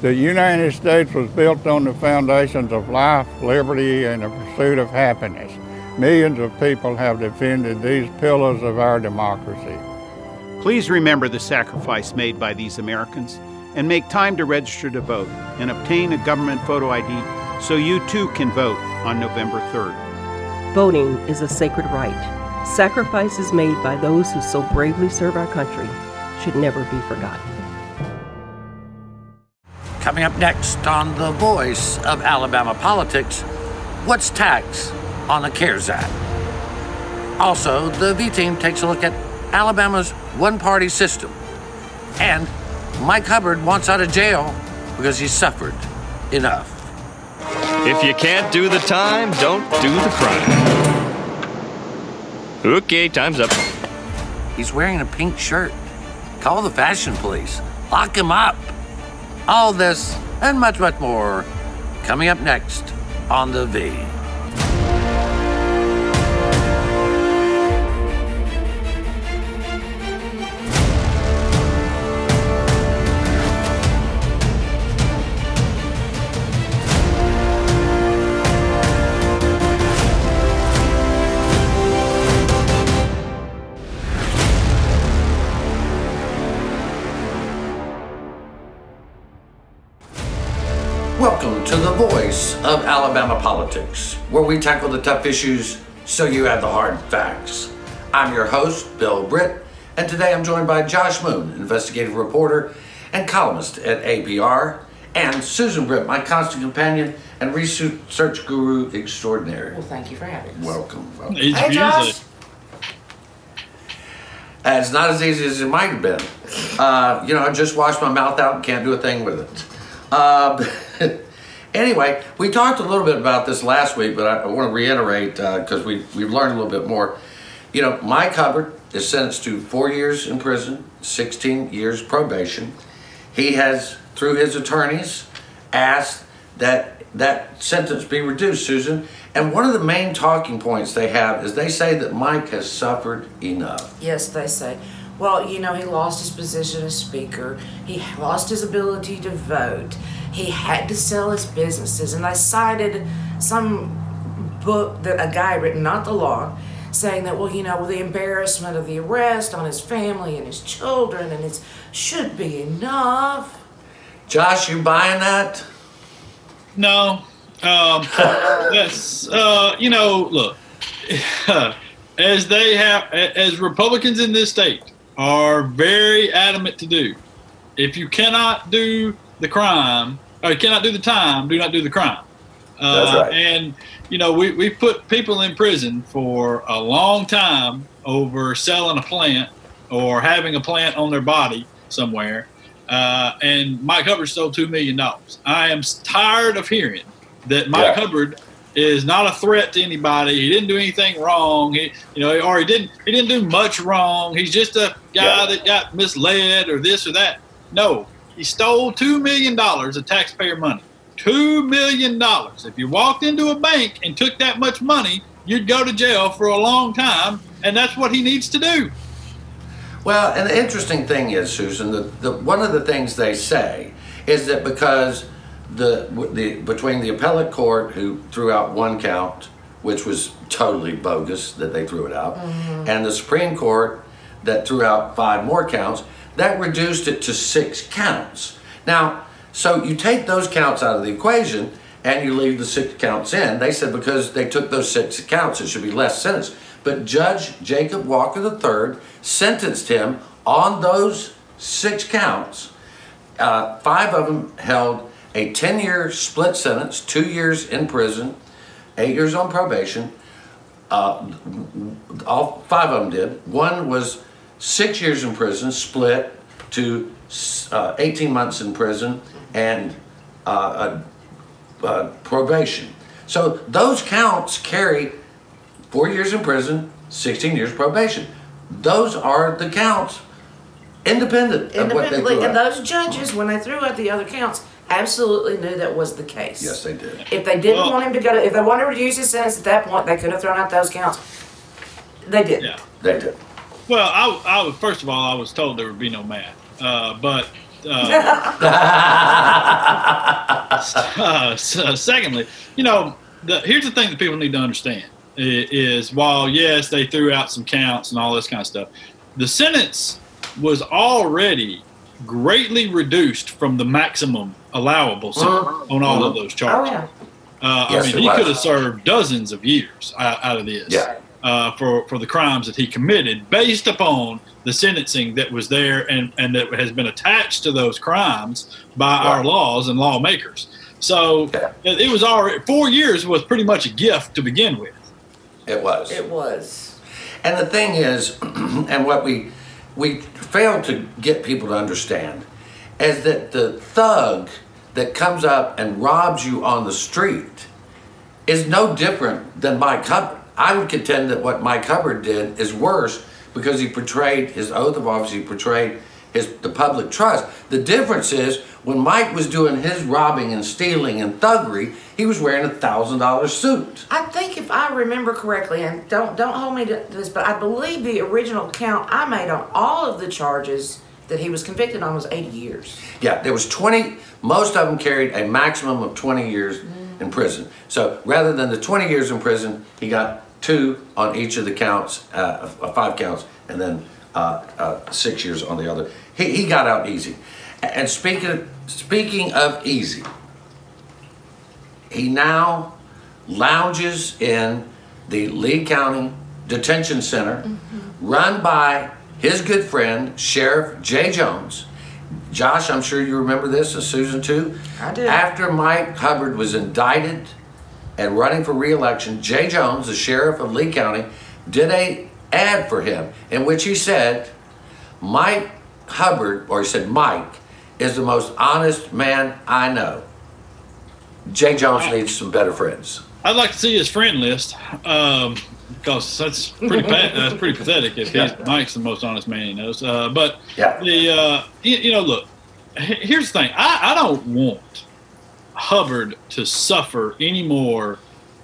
The United States was built on the foundations of life, liberty, and the pursuit of happiness. Millions of people have defended these pillars of our democracy. Please remember the sacrifice made by these Americans and make time to register to vote and obtain a government photo ID so you too can vote on November 3rd. Voting is a sacred right. Sacrifices made by those who so bravely serve our country should never be forgotten. Coming up next on The Voice of Alabama Politics, what's tax on the CARES Act? Also, the V Team takes a look at Alabama's one party system. And Mike Hubbard wants out of jail because he suffered enough. If you can't do the time, don't do the crime. Okay, time's up. He's wearing a pink shirt. Call the fashion police. Lock him up. All this and much, much more coming up next on The V. to the voice of Alabama politics, where we tackle the tough issues so you have the hard facts. I'm your host, Bill Britt, and today I'm joined by Josh Moon, investigative reporter and columnist at APR, and Susan Britt, my constant companion and research guru extraordinary. Well, thank you for having us. Welcome. welcome. It's Hey, Josh. Uh, It's not as easy as it might have been. Uh, you know, I just washed my mouth out and can't do a thing with it. Uh, anyway, we talked a little bit about this last week, but I, I want to reiterate uh, because we, we've learned a little bit more. You know, Mike Hubbard is sentenced to four years in prison, 16 years probation. He has, through his attorneys, asked that that sentence be reduced, Susan. And one of the main talking points they have is they say that Mike has suffered enough. Yes, they say. Well, you know, he lost his position as speaker. He lost his ability to vote. He had to sell his businesses, and I cited some book that a guy written, not the law, saying that well, you know, the embarrassment of the arrest on his family and his children, and it should be enough. Josh, you buying that? No. Um, yes. Uh, you know, look, as they have, as Republicans in this state are very adamant to do, if you cannot do the crime, or you cannot do the time, do not do the crime. Uh, That's right. And, you know, we, we put people in prison for a long time over selling a plant or having a plant on their body somewhere. Uh, and Mike Hubbard stole $2 million. I am tired of hearing that Mike Yeah. Hubbard is not a threat to anybody. He didn't do anything wrong. He, you know, or he didn't he didn't do much wrong. He's just a guy Yeah. that got misled or this or that. No, he stole two million dollars of taxpayer money. Two million dollars. If you walked into a bank and took that much money, you'd go to jail for a long time, and that's what he needs to do. Well, and the interesting thing is, Susan, the, the one of the things they say is that because the the between the appellate court who threw out one count, which was totally bogus that they threw it out, mm-hmm. and the Supreme Court that threw out five more counts, that reduced it to six counts. Now, so you take those counts out of the equation and you leave the six counts in. They said because they took those six counts, it should be less sentence. But Judge Jacob Walker III sentenced him on those six counts. Uh, five of them held a 10 year split sentence, two years in prison, eight years on probation. Uh, all five of them did. One was six years in prison, split to uh, 18 months in prison and uh, uh, uh, probation. So those counts carry four years in prison, 16 years probation. Those are the counts, independent, of what they Independently, threw and out. those judges, when they threw out the other counts, absolutely knew that was the case. Yes, they did. If they didn't Well- want him to go to, if they wanted to reduce his sentence at that point, they could have thrown out those counts. They didn't. Yeah. They did. Well, I, I was first of all, I was told there would be no math, uh, but uh, uh, so secondly, you know, the, here's the thing that people need to understand is while yes they threw out some counts and all this kind of stuff, the sentence was already greatly reduced from the maximum allowable sentence on all of those charges. Oh, yeah. Uh, Yes, I mean, he was. could have served dozens of years out, out of this Yeah. Uh, for for the crimes that he committed, based upon the sentencing that was there and and that has been attached to those crimes by our laws and lawmakers. So Yeah. it, it was already four years was pretty much a gift to begin with. It was. It was. And the thing is, and what we we fail to get people to understand is that the thug that comes up and robs you on the street is no different than Mike Hubbard. I would contend that what Mike Hubbard did is worse because he portrayed his oath of office, he portrayed his the public trust. The difference is when Mike was doing his robbing and stealing and thuggery, he was wearing a thousand dollar suit. I think if I remember correctly, and don't don't hold me to this, but I believe the original count I made on all of the charges that he was convicted on was 80 years. Yeah, there was 20, most of them carried a maximum of 20 years mm-hmm. In prison. So rather than the 20 years in prison, he got two on each of the counts, uh, five counts, and then uh, uh, six years on the other. He, he got out easy. And speaking, speaking of easy, he now lounges in the Lee County Detention Center, run by his good friend, Sheriff Jay Jones. Josh, I'm sure you remember this, and Susan too. I do. After Mike Hubbard was indicted and running for re-election, Jay Jones, the sheriff of Lee County, did a ad for him in which he said, Mike Hubbard, or he said Mike, is the most honest man I know. Jay Jones needs some better friends. I'd like to see his friend list um, because that's pretty that's pretty pathetic if he's, Yeah. Mike's the most honest man he knows. Uh, but Yeah. the uh, you, you know, look, here's the thing. I, I don't want Hubbard to suffer any more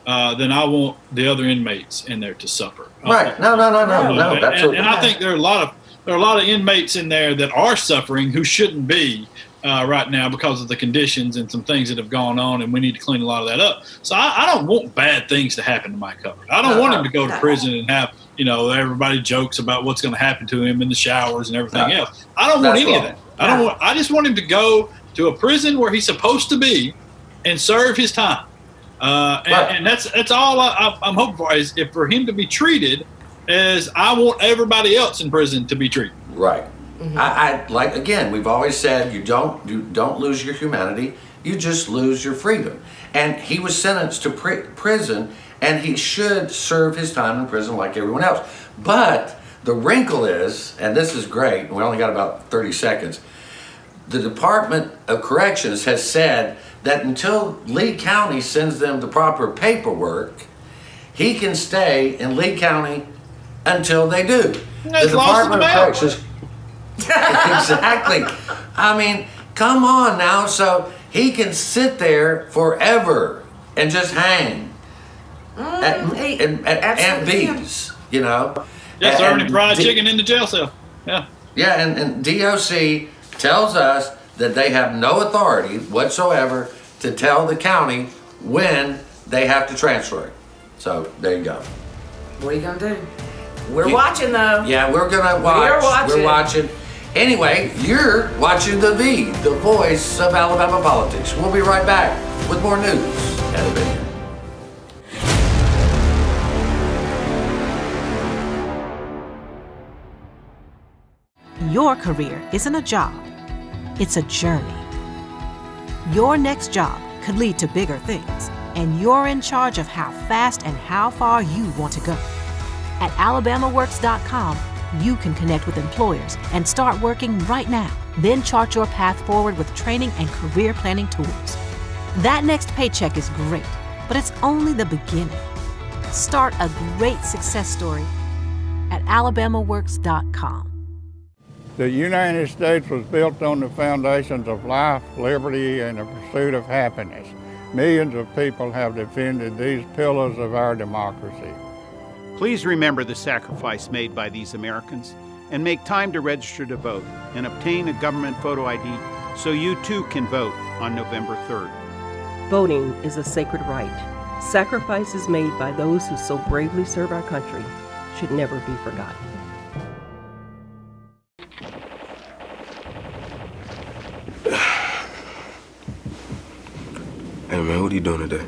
uh, than I want the other inmates in there to suffer. Right. No, no, no, no, no. and, and I think there are a lot of there are a lot of inmates in there that are suffering who shouldn't be uh, right now because of the conditions and some things that have gone on, and we need to clean a lot of that up. So I, I don't want bad things to happen to Mike Hubbard. I don't No, want him to go to prison and have you know everybody jokes about what's going to happen to him in the showers and everything No. else. I don't want That's any of wrong. that. I don't want. I just want him to go to a prison where he's supposed to be and serve his time. Uh, and, Right. and that's that's all I, I'm hoping for is if for him to be treated as I want everybody else in prison to be treated. Right. I, I like again. We've always said you don't you don't lose your humanity. You just lose your freedom. And he was sentenced to pri- prison, and he should serve his time in prison like everyone else. But the wrinkle is, and this is great. and We only got about thirty seconds. The Department of Corrections has said that until Lee County sends them the proper paperwork, he can stay in Lee County until they do. Lost in the mail. Corrections exactly. I mean, come on now. So he can sit there forever and just hang at, Mm, he at, at Aunt absolutely can. B's, you know? Yes, And- serving fried D- chicken in the jail cell. Yeah. Yeah, and, and DOC tells us that they have no authority whatsoever to tell the county when they have to transfer it. So there you go. What are you gonna do? We're You- watching though. Yeah, we're gonna watch. watching. We're watching. Anyway, you're watching the V, the voice of Alabama politics. We'll be right back with more news. Your career isn't a job, it's a journey. Your next job could lead to bigger things, and you're in charge of how fast and how far you want to go. At alabamaworks.com, you can connect with employers and start working right now. Then chart your path forward with training and career planning tools. That next paycheck is great, but it's only the beginning. Start a great success story at alabamaworks.com. The United States was built on the foundations of life, liberty, and the pursuit of happiness. Millions of people have defended these pillars of our democracy. Please remember the sacrifice made by these Americans and make time to register to vote and obtain a government photo ID so you too can vote on November 3rd. Voting is a sacred right. Sacrifices made by those who so bravely serve our country should never be forgotten. Hey man, what are you doing today?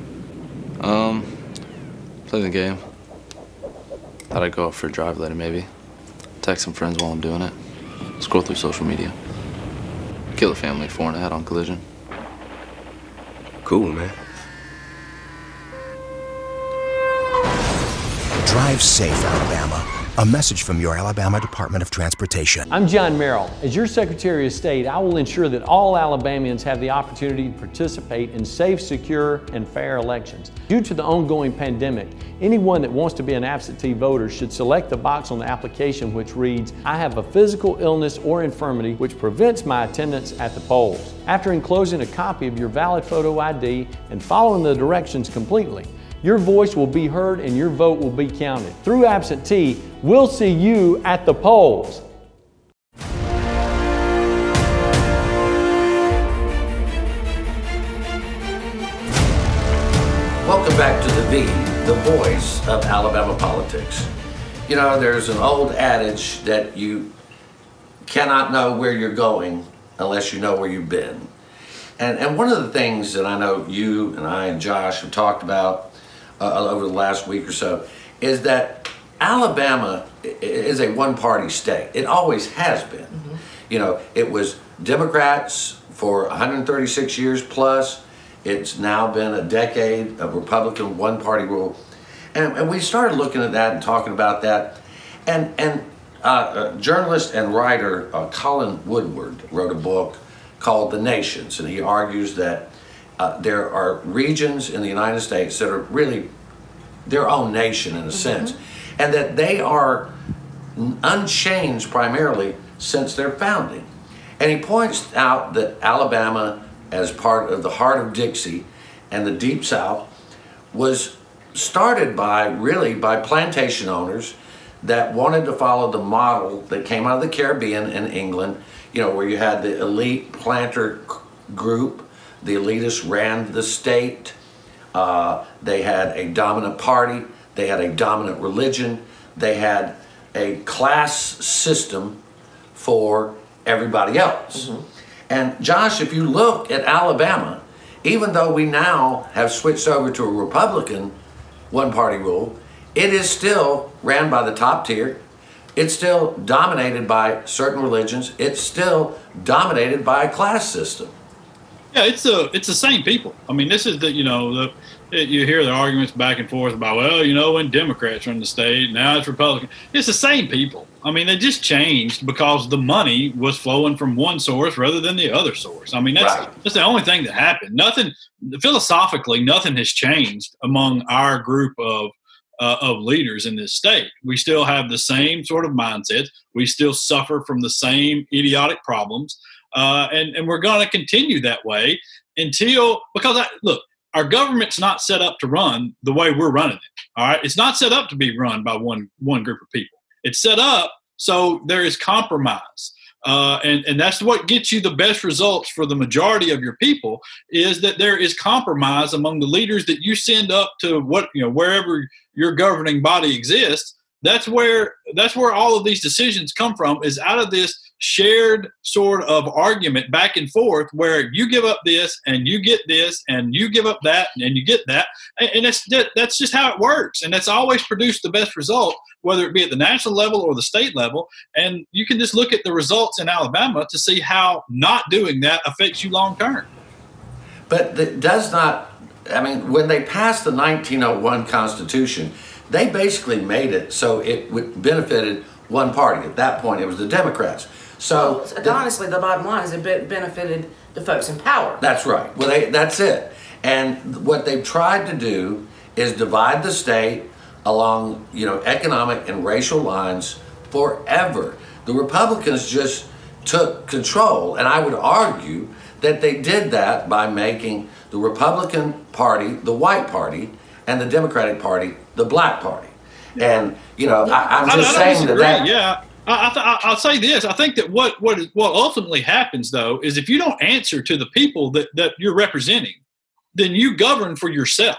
Um, play the game. Thought I'd go out for a drive later, maybe. Text some friends while I'm doing it. Scroll through social media. Kill a family four and a head on collision. Cool, man. Drive safe, Alabama. A message from your Alabama Department of Transportation. I'm John Merrill. As your Secretary of State, I will ensure that all Alabamians have the opportunity to participate in safe, secure, and fair elections. Due to the ongoing pandemic, anyone that wants to be an absentee voter should select the box on the application which reads, I have a physical illness or infirmity which prevents my attendance at the polls. After enclosing a copy of your valid photo ID and following the directions completely, your voice will be heard and your vote will be counted. Through absentee, we'll see you at the polls. Welcome back to The V, the voice of Alabama politics. You know, there's an old adage that you cannot know where you're going unless you know where you've been. And, and one of the things that I know you and I and Josh have talked about uh, over the last week or so is that Alabama is a one party state. It always has been. Mm-hmm. You know, it was Democrats for 136 years plus. It's now been a decade of Republican one party rule. And, and we started looking at that and talking about that. And, and uh, uh, journalist and writer uh, Colin Woodard wrote a book called The Nations, and he argues that uh, there are regions in the United States that are really their own nation in a mm-hmm. sense, and that they are unchanged primarily since their founding. And he points out that Alabama, as part of the heart of Dixie and the Deep South, was started by really by plantation owners that wanted to follow the model that came out of the Caribbean and England, you know, where you had the elite planter group the elitists ran the state. Uh, they had a dominant party. They had a dominant religion. They had a class system for everybody else. Mm-hmm. And Josh, if you look at Alabama, even though we now have switched over to a Republican one party rule, it is still ran by the top tier. It's still dominated by certain religions. It's still dominated by a class system. Yeah, it's the it's the same people. I mean, this is the you know the it, you hear the arguments back and forth about well, you know, when Democrats run the state, now it's Republican. It's the same people. I mean, they just changed because the money was flowing from one source rather than the other source. I mean, that's right. that's the only thing that happened. Nothing philosophically, nothing has changed among our group of uh, of leaders in this state. We still have the same sort of mindset. We still suffer from the same idiotic problems. Uh, and, and we're going to continue that way until, because I, look, our government's not set up to run the way we're running it. All right. It's not set up to be run by one, one group of people. It's set up so there is compromise. Uh, and, and that's what gets you the best results for the majority of your people is that there is compromise among the leaders that you send up to what you know wherever your governing body exists that's where that's where all of these decisions come from is out of this shared sort of argument back and forth where you give up this and you get this and you give up that and you get that. And that's that's just how it works. And that's always produced the best result whether it be at the national level or the state level. And you can just look at the results in Alabama to see how not doing that affects you long term. But it does not I mean when they passed the 1901 constitution they basically made it so it benefited one party. At that point it was the Democrats so well, the, honestly, the bottom line is it benefited the folks in power. That's right. Well, they, that's it. And what they've tried to do is divide the state along, you know, economic and racial lines forever. The Republicans just took control, and I would argue that they did that by making the Republican Party the white party and the Democratic Party the black party. And you know, I, am just I, I saying that, that yeah. I, will say this. I think that what what what ultimately happens though is if you don't answer to the people that that you're representing, then you govern for yourself.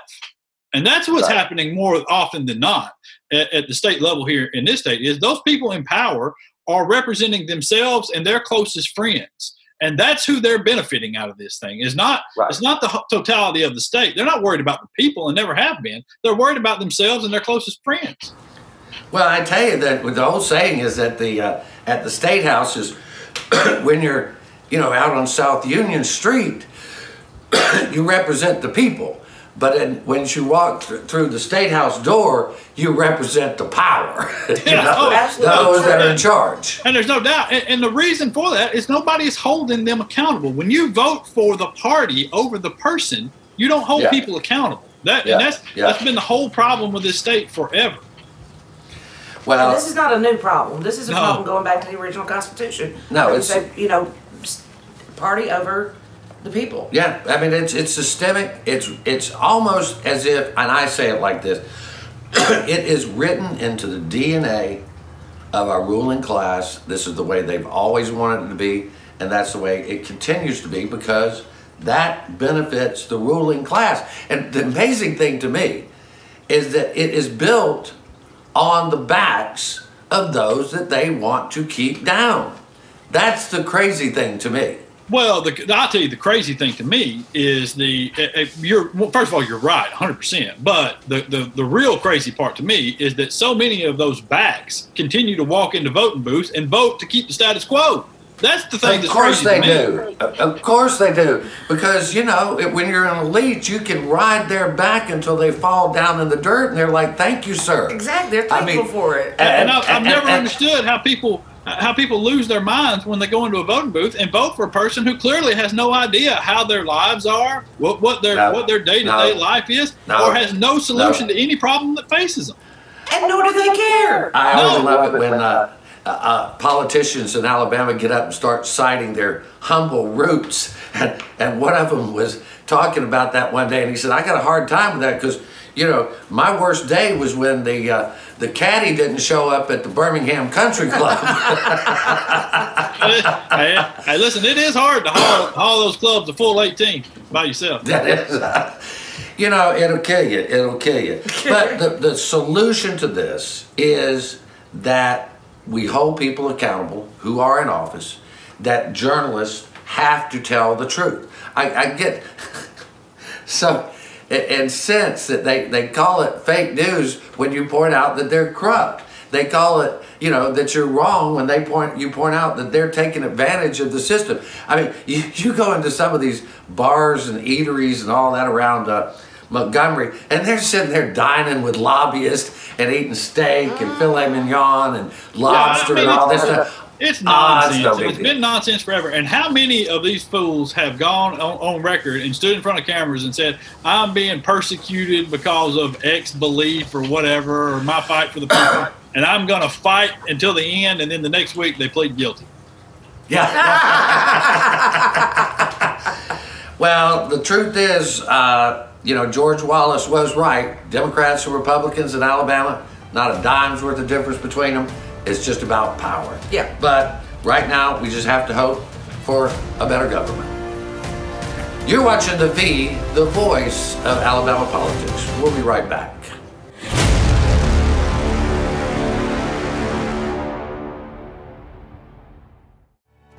And that's what's Right. happening more often than not at, at the state level here in this state is those people in power are representing themselves and their closest friends. And that's who they're benefiting out of this thing. Is not it's not the totality of the state. They're not worried about the people and never have been. They're worried about themselves and their closest friends. Well, I tell you that the old saying is that the uh, at the state house is when you're you know out on South Union Street, you represent the people. But in, when you walk th- through the state house door, you represent the power. you know, oh, those that are in charge. And there's no doubt. And, and the reason for that is nobody is holding them accountable. When you vote for the party over the person, you don't hold Yeah. people accountable. That Yeah, and that's yeah. that's been the whole problem with this state forever. Well, And this is not a new problem. This is a No. problem going back to the original Constitution. No, Where it's- say, you know, party over the people. Yeah, I mean it's it's systemic. It's it's almost as if, and I say it like this: it is written into the DNA of our ruling class. This is the way they've always wanted it to be, and that's the way it continues to be because that benefits the ruling class. And the amazing thing to me is that it is built on the backs of those that they want to keep down. That's the crazy thing to me. Well, the, I'll tell you the crazy thing to me is the uh, uh, you're well, first of all you're right 100 percent but the, the the real crazy part to me is that so many of those backs continue to walk into voting booths and vote to keep the status quo that's the thing Of that's course crazy they to me. do. Of of course they do. Because, you know, when you're an elite, you can ride their back until they fall down in the dirt and they're like, thank you, sir. Exactly. They're I thankful mean, for it. And, I've, I've and- never and- understood how people how people lose their minds when they go into a voting booth and vote for a person who clearly has no idea how their lives are, what what their No. what their day to day No. life is, No. or has no solution No. to any problem that faces them. And nor do they care. I always No. love it when uh, uh, uh, politicians in Alabama get up and start citing their humble roots. And, and one of them was talking about that one day, and he said, I got a hard time with that because, you know, my worst day was when the, uh, the caddy didn't show up at the Birmingham Country Club. hey, listen, it is hard to haul, haul those clubs a full 18 by yourself. That is, uh, you know, it'll kill you. It'll kill you. But the, the solution to this is that we hold people accountable who are in office, that journalists have to tell the truth. I, I get so and since that they, they call it fake news when you point out that they're corrupt. They call it, you know, that you're wrong when they point you point out that they're taking advantage of the system. I mean, you, you go into some of these bars and eateries and all that around uh, Montgomery, and they're sitting there dining with lobbyists and eating steak and filet mignon and lobster Yeah, I mean, and all this stuff. It's Ah, it's nonsense. no big it's been nonsense forever. And how many of these fools have gone on, on record and stood in front of cameras and said, I'm being persecuted because of X belief or whatever, or my fight for the people, and I'm going to fight until the end, and then the next week they plead guilty. Yeah. well, the truth is, uh, you know, George Wallace was right. Democrats and Republicans in Alabama, not a dime's worth of difference between them. It's just about power. Yeah. But right now, we just have to hope for a better government. You're watching The V, the voice of Alabama politics. We'll be right back.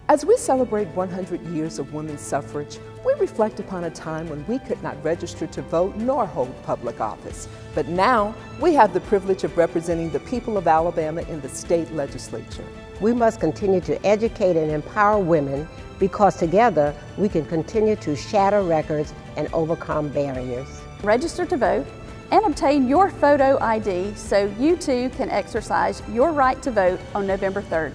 As we celebrate 100 years of women's suffrage, we reflect upon a time when we could not register to vote nor hold public office. But now we have the privilege of representing the people of Alabama in the state legislature. We must continue to educate and empower women because together we can continue to shatter records and overcome barriers. Register to vote and obtain your photo ID so you too can exercise your right to vote on November 3rd.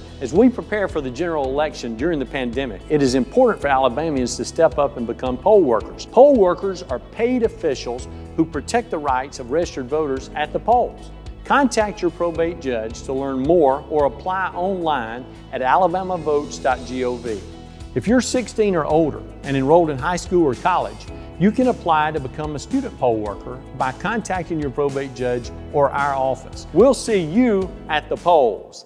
As we prepare for the general election during the pandemic, it is important for Alabamians to step up and become poll workers. Poll workers are paid officials who protect the rights of registered voters at the polls. Contact your probate judge to learn more or apply online at alabamavotes.gov. If you're 16 or older and enrolled in high school or college, you can apply to become a student poll worker by contacting your probate judge or our office. We'll see you at the polls.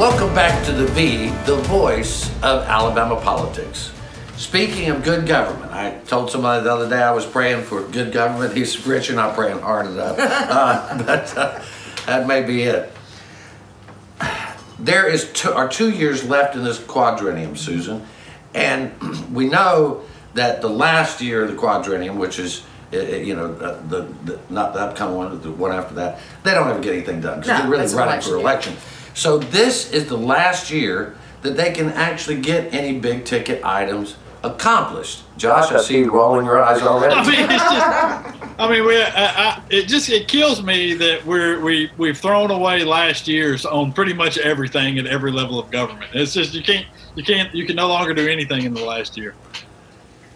Welcome back to the V, the voice of Alabama politics. Speaking of good government, I told somebody the other day I was praying for good government. He's rich, you're not praying hard enough. Uh, but uh, that may be it. There is two, are two years left in this quadrennium, Susan, and we know that the last year of the quadrennium, which is uh, uh, you know uh, the, the not the upcoming one, the one after that, they don't ever get anything done because No, they're really running election for year. Election. So this is the last year that they can actually get any big ticket items accomplished. Josh, I see you rolling your eyes already. I mean, it's just. I mean, we. I, I, it just it kills me that we're we we've thrown away last year's on pretty much everything at every level of government. It's just you can't you can't you can no longer do anything in the last year.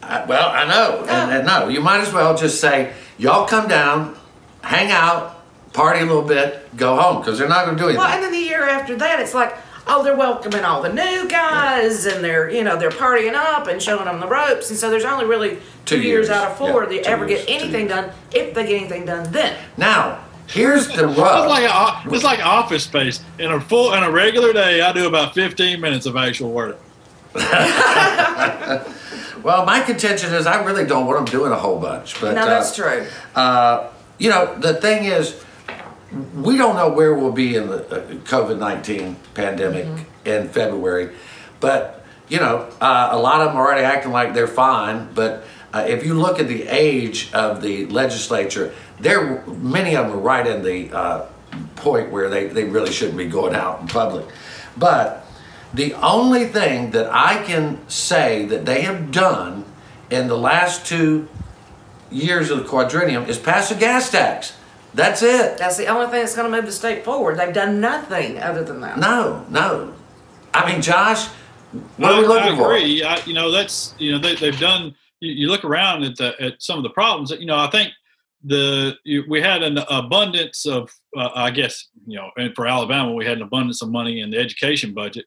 I- well, I know, and, and no, you might as well just say, y'all come down, hang out, party a little bit, go home, because they're not going to do anything. Well, and then the year after that, it's like, oh, they're welcoming all the new guys, and they're you know they're partying up and showing them the ropes, and so there's only really two, Two years. years. out of four Yeah, that two ever years, get anything done. If they get anything done, then Now, here's the It's rub. like a, it's like office space. In a full in a regular day, I do about 15 minutes of actual work. Well, my contention is I really don't want them doing a whole bunch. But no, that's uh, true. Uh, you know, the thing is, we don't know where we'll be in the uh, COVID 19 pandemic in February. But, you know, uh, a lot of them are already acting like they're fine. But uh, if you look at the age of the legislature, they're, many of them are right in the uh, point where they, they really shouldn't be going out in public. But the only thing that I can say that they have done in the last two years of the quadrennium is pass a gas tax. That's it. That's the only thing that's going to move the state forward. They've done nothing other than that. No, no. I mean, Josh, what are we I, looking I for? agree. I, you know, that's you know they, they've done. You, you look around at the, at some of the problems. that You know, I think the you, we had an abundance of, uh, I guess, you know, and for Alabama, we had an abundance of money in the education budget.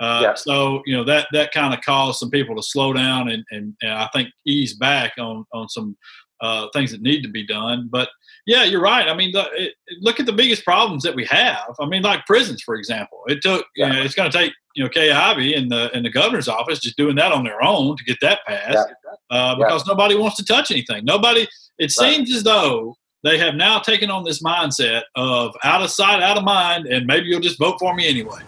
Uh, Yeah. So you know that that kind of caused some people to slow down and, and, and I think ease back on on some uh, things that need to be done. But yeah, you're right. I mean, the, it, look at the biggest problems that we have. I mean, like prisons, for example. It took you know, it's going to take you know Kay Ivey and the and the governor's office just doing that on their own to get that passed uh, because nobody wants to touch anything. Nobody. It seems as though they have now taken on this mindset of out of sight, out of mind, and maybe you'll just vote for me anyway.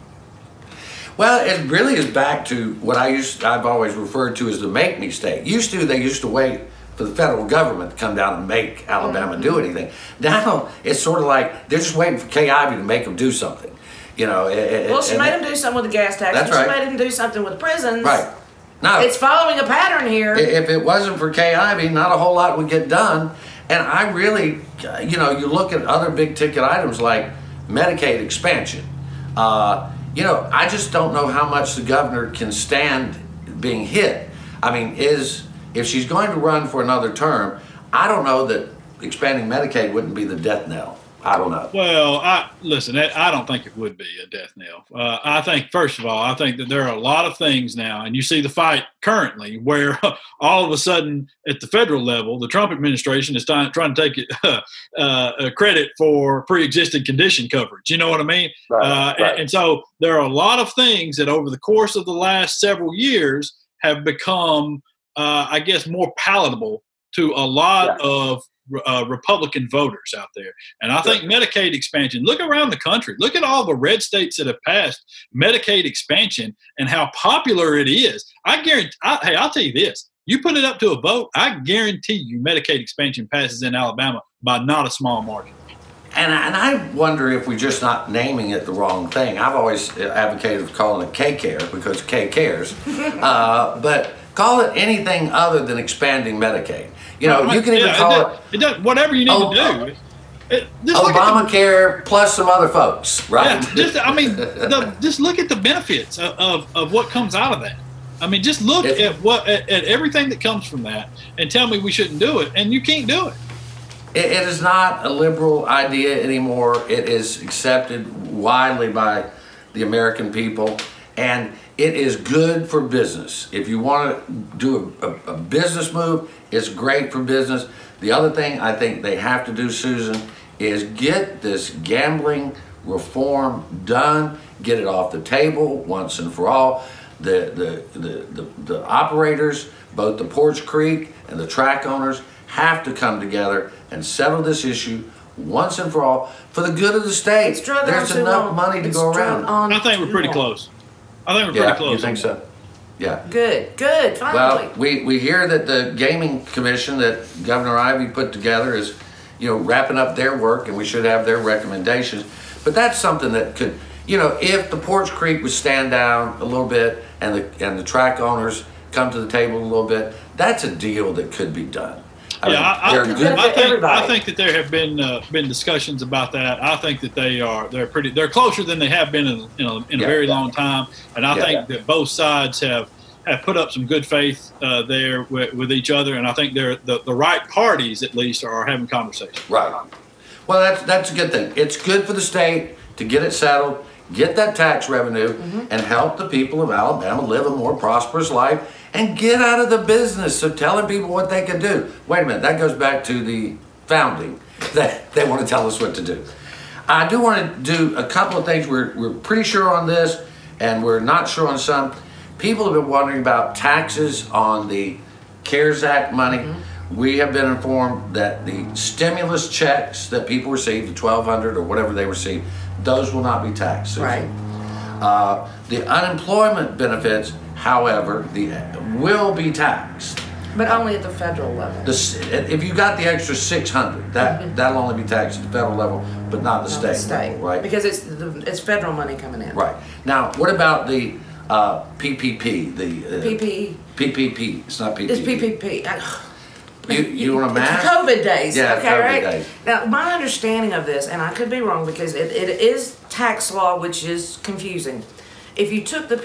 Well, it really is back to what I used. I've always referred to as the make me state. Used to, they used to wait the federal government to come down and make Alabama do anything. Now it's sort of like they're just waiting for Kay Ivey to make them do something. You know. it- Well, she made them do something with the gas tax. That's and right. She made them do something with prisons. Right. No. It's following a pattern here. If it wasn't for Kay Ivey, not a whole lot would get done. And I really, you know, you look at other big ticket items like Medicaid expansion. Uh, you know, I just don't know how much the governor can stand being hit. I mean, is if she's going to run for another term, I don't know that expanding Medicaid wouldn't be the death knell. I don't know. Well, I listen. I I don't think it would be a death knell. Uh, I think, first of all, I think that there are a lot of things now, and you see the fight currently, where all of a sudden at the federal level, the Trump administration is trying, trying to take it, uh, uh, credit for pre-existing condition coverage. You know what I mean? Right, uh, right. And, and so there are a lot of things that over the course of the last several years have become, uh, I guess, more palatable to a lot of uh, Republican voters out there. And I think Medicaid expansion, look around the country, look at all the red states that have passed Medicaid expansion and how popular it is. I guarantee, I, hey, I'll tell you this you put it up to a vote, I guarantee you Medicaid expansion passes in Alabama by not a small margin. And, and I wonder if we're just not naming it the wrong thing. I've always advocated calling it K-Care because K cares. uh, but call it anything other than expanding Medicaid. You know, you can even Yeah, call it, it does- it does, whatever you need Oh, to do. It, at the- Obamacare plus some other folks, right? Yeah, just I mean, the, just look at the benefits of, of, of what comes out of that. I mean, just look If- at what at, at everything that comes from that, and tell me we shouldn't do it, and you can't do it. It, it is not a liberal idea anymore. It is accepted widely by the American people, and it is good for business. If you want to do a, a, a business move, it's great for business. The other thing I think they have to do, Susan, is get this gambling reform done, get it off the table once and for all. The, the, the, the, the operators, both the Poarch Creek and the track owners, have to come together and settle this issue once and for all for the good of the state. There's enough long. money to It's go around. I think we're pretty long. close. I think we're pretty Yeah, close. you think so? Yeah. Good, good, finally. Well, we, we hear that the gaming commission that Governor Ivey put together is, you know, wrapping up their work and we should have their recommendations. But that's something that could, you know, if the Poarch Creek would stand down a little bit and the, and the track owners come to the table a little bit, that's a deal that could be done. I mean, yeah, I, I, they're good- I think I think that there have been uh, been discussions about that. I think that they are they're pretty they're closer than they have been in, in a, in a Yeah. very long time, and I Yeah. think that both sides have have put up some good faith uh, there with, with each other, and I think they're the, the right parties at least are having conversations. Right. Well, that's that's a good thing. It's good for the state to get it settled, get that tax revenue, and help the people of Alabama live a more prosperous life and get out of the business of telling people what they can do. Wait a minute, that goes back to the founding. That they want to tell us what to do. I do want to do a couple of things. We're we're pretty sure on this, and we're not sure on some. People have been wondering about taxes on the CARES Act money. We have been informed that the stimulus checks that people receive, the twelve hundred or whatever they receive, those will not be taxed. Susan. Right. Uh, the unemployment benefits, however, the will be taxed. But only at the federal level. The, if you got the extra six hundred, that that'll only be taxed at the federal level, but not the Not state. the state. level, right? Because it's, the, it's federal money coming in. Right. Now, what about the uh, PPP? The uh, PPE. PPP. It's not PPP. It's PPP. I- You, you want a math? It's COVID days. Yeah, okay, COVID right? days. Now, my understanding of this, and I could be wrong because it, it is tax law, which is confusing. If you took the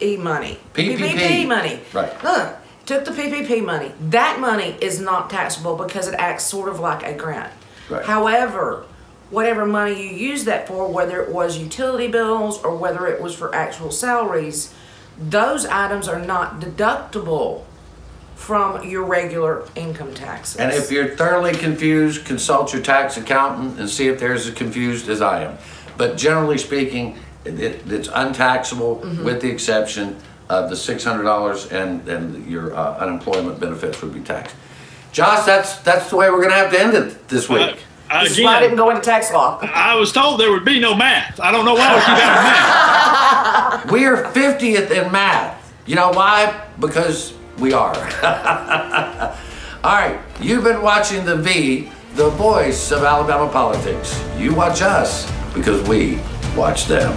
PPE money, PPP. money, Right. look, took the PPP money, that money is not taxable because it acts sort of like a grant. Right. However, whatever money you use that for, whether it was utility bills or whether it was for actual salaries, those items are not deductible from your regular income taxes. And if you're thoroughly confused, consult your tax accountant and see if they're as confused as I am. But generally speaking, it, it- it's untaxable Mm-hmm. with the exception of the six hundred dollars and, and your uh, unemployment benefits would be taxed. Josh, that's, that's the way we're gonna have to end it this week. Uh, this is why I didn't go into tax law. I was told there would be no math. I don't know why we keep having math. We are 50th in math. You know why? Because we are. All right, you've been watching The V, the voice of Alabama politics. You watch us because we watch them.